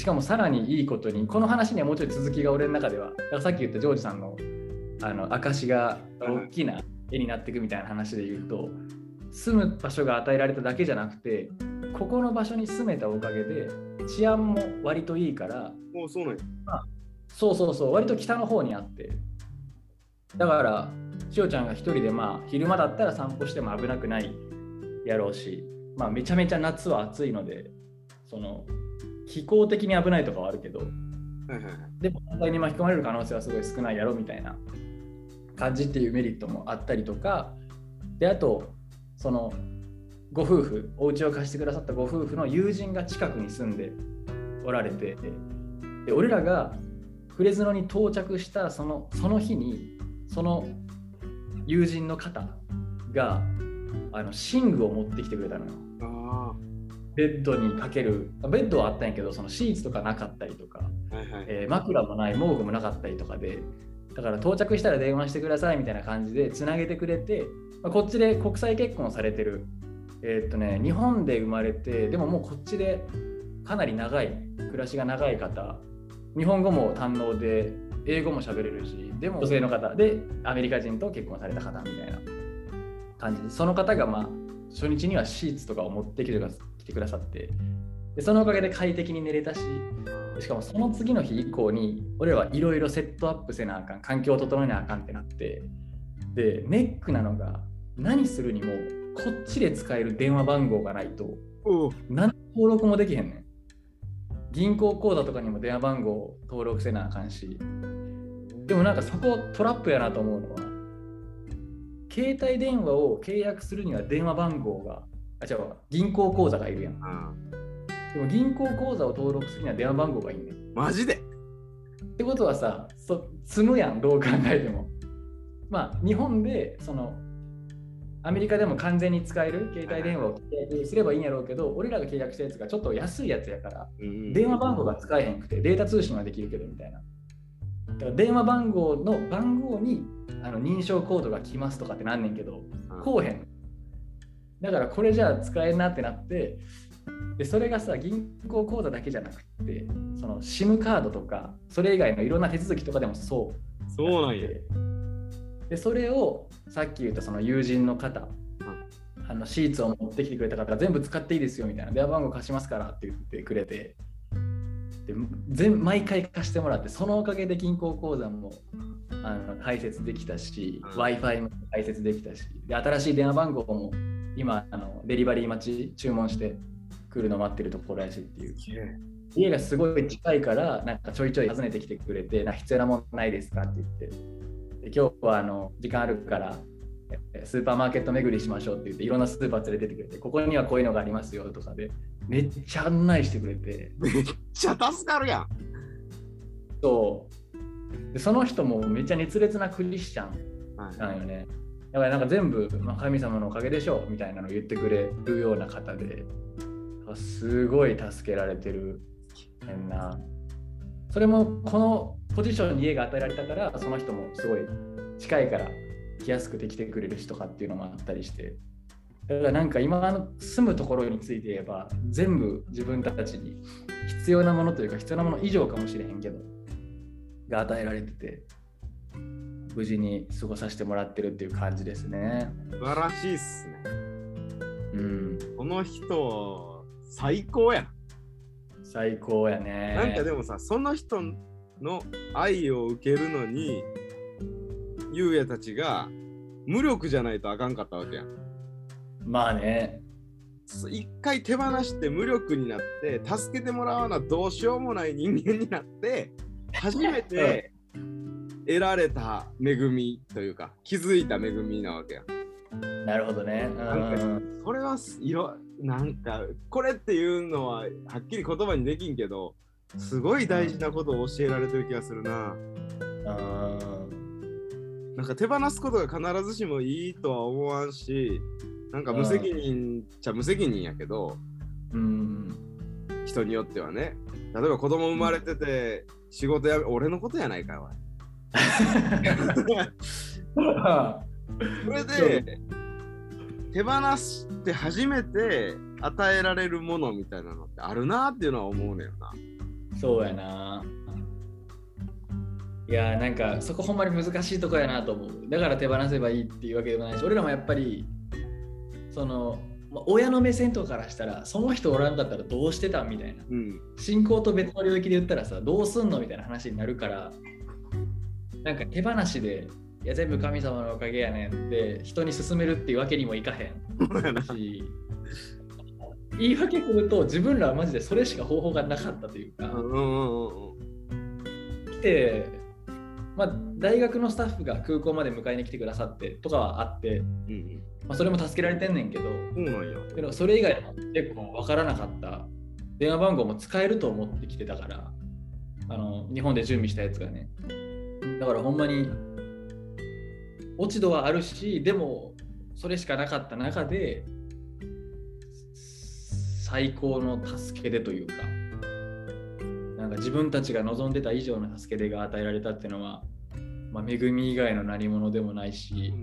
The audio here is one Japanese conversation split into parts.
しかもさらにいいことにこの話にはもうちょい続きが俺の中ではだからさっき言ったジョージさんのあの証が大きな絵になっていくみたいな話で言うと住む場所が与えられただけじゃなくてここの場所に住めたおかげで治安も割といいからもうそうなんや。そうそうそう割と北の方にあってだからしおちゃんが一人でまあ昼間だったら散歩しても危なくないやろうしまあめちゃめちゃ夏は暑いのでその気候的に危ないとかはあるけど。でも問題に巻き込まれる可能性はすごい少ないやろみたいな感じっていうメリットもあったりとかであとそのご夫婦お家を貸してくださったご夫婦の友人が近くに住んでおられてで俺らがフレズノに到着したそのその日にその友人の方があの寝具を持ってきてくれたのよ。あベッドにかけるベッドはあったんやけどそのシーツとかなかったりとかあ。はいはい。えー枕もない毛布もなかったりとかでだから到着したら電話してくださいみたいな感じでつなげてくれて、まあこっちで国際結婚されてる、えーっとね、日本で生まれてでももうこっちでかなり長い暮らしが長い方日本語も堪能で英語も喋れるしでも女性の方でアメリカ人と結婚された方みたいな感じでその方がまあ初日にはシーツとかを持ってきてくだ来てくださって。でそのおかげで快適に寝れたししかもその次の日以降に俺らはいろいろセットアップせなあかん環境を整えなあかんってなってでネックなのが何するにもこっちで使える電話番号がないと何の登録もできへんねん。銀行口座とかにも電話番号を登録せなあかんしでもなんかそこトラップやなと思うのは携帯電話を契約するには電話番号があ違うわ。銀行口座がいるやん。あでも銀行口座を登録するには電話番号がいいねん。ーマジで？ってことはさそ積むやんどう考えても。まあ日本でそのアメリカでも完全に使える携帯電話を契約すればいいんやろうけど俺らが契約したやつがちょっと安いやつやからうん電話番号が使えへんくてデータ通信はできるけどみたいな。だから電話番号の番号にあの認証コードが来ますとかってなんねんけどこうへんだからこれじゃあ使えんなってなってでそれがさ銀行口座だけじゃなくてその SIM カードとかそれ以外のいろんな手続きとかでもそうそうなんや。でそれをさっき言ったその友人の方、あのシーツを持ってきてくれた方が全部使っていいですよみたいな電話番号貸しますからって言ってくれてで全毎回貸してもらってそのおかげで銀行口座もあの開設できたし、うん w i f i も開設できたしで新しい電話番号も今あのデリバリー待ち注文して来るの待ってるところやしっていう。家がすごい近いからなんかちょいちょい訪ねてきてくれてな必要なものないですかって言って。で今日はあの時間あるからえスーパーマーケット巡りしましょうって言っていろんなスーパー連れてってくれてここにはこういうのがありますよとかでめっちゃ案内してくれて。めっちゃ助かるやん。そう。でその人もめっちゃ熱烈なクリスチャンはい。なんよねだからなんか全部、まあ、神様のおかげでしょうみたいなのを言ってくれるような方ですごい助けられてるねんな。それもこのポジションに家が与えられたからその人もすごい近いから来やすくできてくれる人かっていうのもあったりして。だからなんか今の住むところについて言えば全部自分たちに必要なものというか必要なもの以上かもしれへんけどが与えられてて。無事に過ごさせてもらってるっていう感じですね。素晴らしいっすね。うん、この人、最高やん。最高やね。なんかでもさ、その人の愛を受けるのに、ゆうやたちが無力じゃないとあかんかったわけやん。まあね。一回手放して無力になって、助けてもらわなどうしようもない人間になって、初めて 得られた恵みというか、気づいた恵みなわけやん。なるほどね。うなんかん、それはすいろなんかこれっていうのははっきり言葉にできんけどすごい大事なことを教えられてる気がするな。うんなんか手放すことが必ずしもいいとは思わんしなんか無責任っちゃ無責任やけどうん。人によってはね例えば子供生まれてて仕事やめ俺のことやないかおい それで手放して初めて与えられるものみたいなのってあるなっていうのは思うねんな。そうやな。いやーなんかそこほんまに難しいとこやなと思う。だから手放せばいいっていうわけでもないし、俺らもやっぱり、その、まあ親の目線とかからしたら、その人おらんかったらどうしてたんみたいな。うん。信仰と別の領域で言ったらさ、どうすんのみたいな話になるから、なんか手放しで、いや全部神様のおかげやねんって人に勧めるっていうわけにもいかへん。し言い訳すると自分らはマジでそれしか方法がなかったというか。来て、まあ、大学のスタッフが空港まで迎えに来てくださってとかはあって、うんまあ、それも助けられてんねんけどうん。けどそれ以外は結構分からなかった電話番号も使えると思ってきてたからあの日本で準備したやつがねだからほんまに落ち度はあるしでもそれしかなかった中で最高の助け出というかなんか自分たちが望んでた以上の助け出が与えられたっていうのは、まあ、恵み以外の何物でもないし、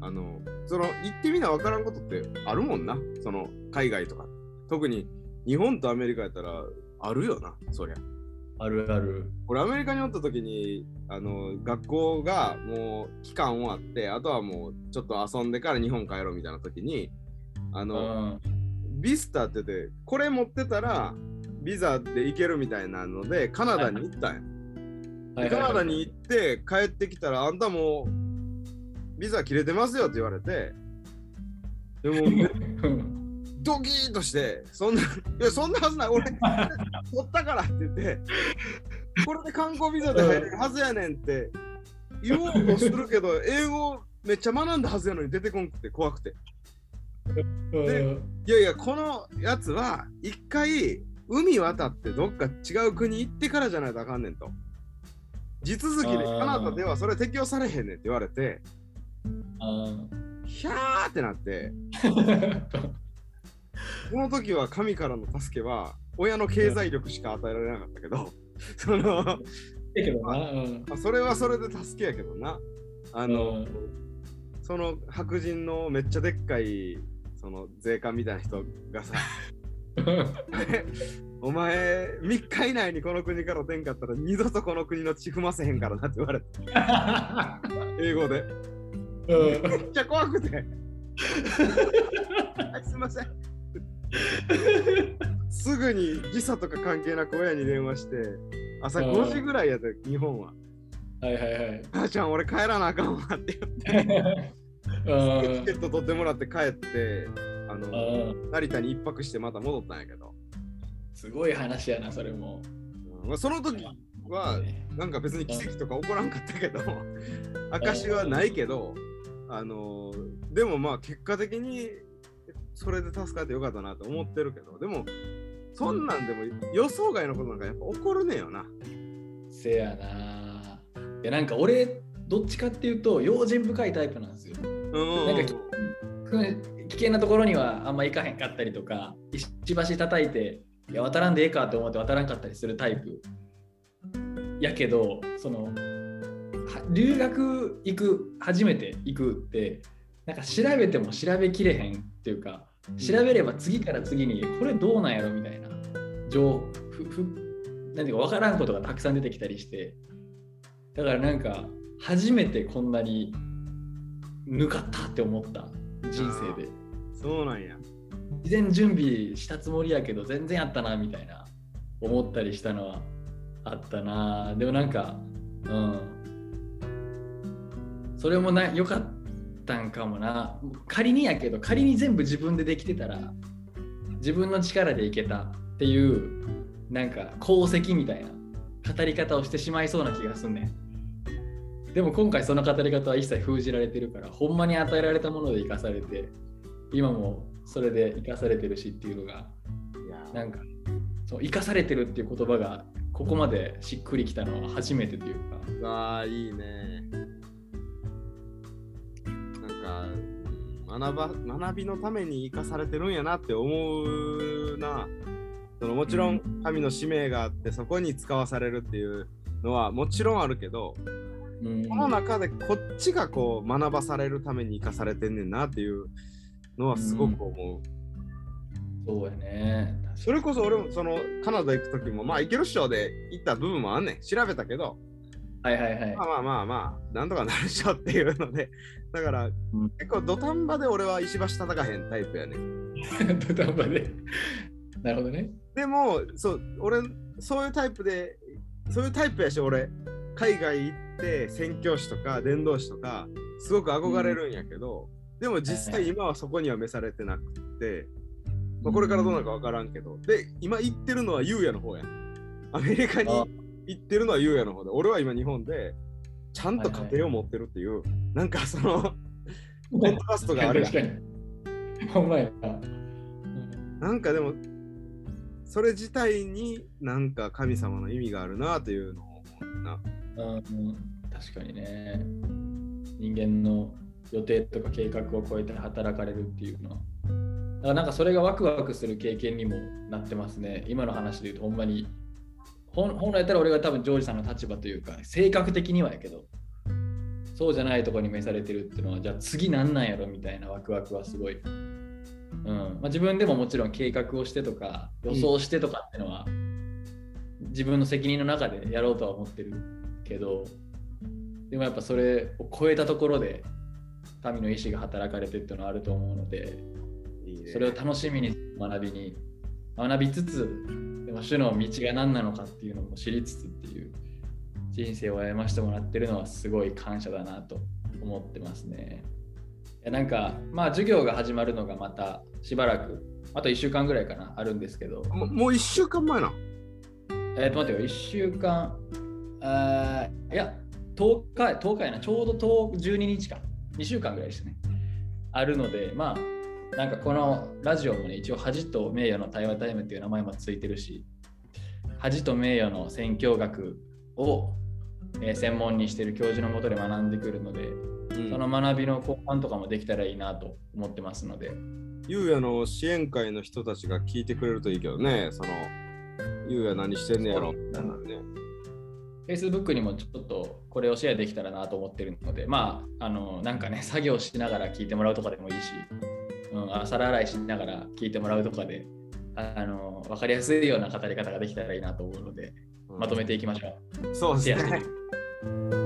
あの、その、行ってみな分からんことってあるもんな。その、海外とか。特に日本とアメリカやったらあるよな、そりゃ。あるある。俺アメリカにおった時にあの学校がもう期間終わってあとはもうちょっと遊んでから日本帰ろうみたいな時にあうの、ん。ビスタっててこれ持ってたらビザで行けるみたいなのでカナダに行ったんや、はいはい。はいカナダに行って帰ってきたらあんたもうビザ切れてますよって言われてでもうん ドキーンとしてそんないやそんなはずない。俺取ったからって言ってこれで観光ビザで入れるはずやねんって言おうとするけど英語めっちゃ学んだはずやのに出てこんくて怖くて。でいやいやこのやつは一回海渡ってどっか違う国行ってからじゃないとあかんねんと。地続きでカナダではそれ適用されへんねんって言われてうんひゃーってなって この時は神からの助けは親の経済力しか与えられなかったけど、そのだけどな、うんまあそれはそれで助けやけどな。あの、うんその白人のめっちゃでっかいその税関みたいな人がさ、お前3日以内にこの国から出んかったら二度とこの国の血踏ませへんからなって言われて、英語で。うんめっちゃ怖くて。はいすいません。すぐに時差とか関係なく親に電話して、朝うん。5時ぐらいやで、日本は。はいはいはい。母ちゃん、俺帰らなあかんわって言って、チケット取ってもらって帰って、あの、うん。成田に一泊してまた戻ったんやけど、すごい話やな、それも。うん。まあ、その時は、なんか別に奇跡とか起こらんかったけど、証はないけど、あのでもまあ結果的にそれで助かってよかったなと思ってるけど、でもそんなんでも予想外のことなんかやっぱ起こるねんよな。せやな。いや、なんか俺、どっちかっていうと、用心深いタイプなんですよ。うんなんか危険なところにはあんま行かへんかったりとか、石橋叩いて、いや、渡らんでええかと思って渡らんかったりするタイプ。やけど、その、は留学行く、初めて行くって、なんか調べても調べきれへんっていうか、調べれば次から次に、これどうなんやろみたいな、情ふふなんていうか分からんことがたくさん出てきたりして、だからなんか、初めてこんなに抜かったって思った人生で。そうなんや。事前準備したつもりやけど全然やったなみたいな思ったりしたのはあったな。でもなんかうん。それもな良かったんかもな。仮にやけど仮に全部自分でできてたら自分の力でいけたっていうなんか功績みたいな語り方をしてしまいそうな気がすんねん。でも今回その語り方は一切封じられてるからほんまに与えられたもので生かされて今もそれで生かされてるしっていうのがなんかそう生かされてるっていう言葉がここまでしっくりきたのは初めてというか。ああ、いいね。学ば学びのために生かされてるんやなって思うな。そのもちろん神の使命があってそこに使わされるっていうのはもちろんあるけど、うんこの中でこっちがこう学ばされるために生かされてんねんなっていうのはすごく思う。そうやね。それこそ俺もそのカナダ行く時もまあ行けるっしょで行った部分もあんねん調べたけどはいはいはいまあ。まあまあまあなんとかなるっしょっていうのでだから、ん。結構土壇場で俺は石橋叩かへんタイプやねん。土壇場で。なるほどね。でもそう俺そういうタイプでそういうタイプやし俺。海外行って宣教師とか伝道師とかすごく憧れるんやけど、でも実際今はそこには召されてなくって、まあ、これからどうなるか分からんけど、で今行ってるのはユーヤの方やアメリカにあ。行ってるのはユーヤの方で。俺は今日本でちゃんと家庭を持ってるっていう、なんかそのコントラストがあるやん確かに。ほんまやな。なんかでもそれ自体になんか神様の意味があるなというのを思うな。うん、確かにね。人間の予定とか計画を超えて働かれるっていうのは。だからなんかそれがワクワクする経験にもなってますね。今の話で言うとほんまに。本本来やったら俺が多分ジョージさんの立場というか、性格的にはやけど、そうじゃないところに召されてるっていうのは、じゃあ次なんなんやろみたいなワクワクはすごい。うん。まあ、自分でももちろん計画をしてとか予想してとかっていうのは、自分の責任の中でやろうとは思ってるけどでもやっぱそれを超えたところで神の意志が働かれてっていうのはあると思うのでそれを楽しみに学びに学びつつでも主の道が何なのかっていうのも知りつつっていう人生を歩ましてもらってるのはすごい感謝だなと思ってますね。いやなんかまあ授業が始まるのがまたしばらくあと1週間ぐらいかなあるんですけどももう1週間前な。えっ、と待ってよ、1週間、あーいや、10日、10日やな、ちょうど10 12日か、2週間ぐらいですね。あるので、まあ、なんかこのラジオもね、一応、恥と名誉の対話タイムっていう名前もついてるし、恥と名誉の宣教学を、えー専門にしている教授のもとで学んでくるので、その学びの交換とかもできたらいいなと思ってますので、ゆうやの支援会の人たちが聞いてくれるといいけどね、その、ゆうや何してんねやろみたいなね。Facebook にもちょっとこれをシェアできたらなと思ってるので、まあ、あの、なんかね、作業しながら聞いてもらうとかでもいいし、うん、あ皿洗いしながら聞いてもらうとかで、ああの、わかりやすいような語り方ができたらいいなと思うので、まとめていきましょう。そうですねく。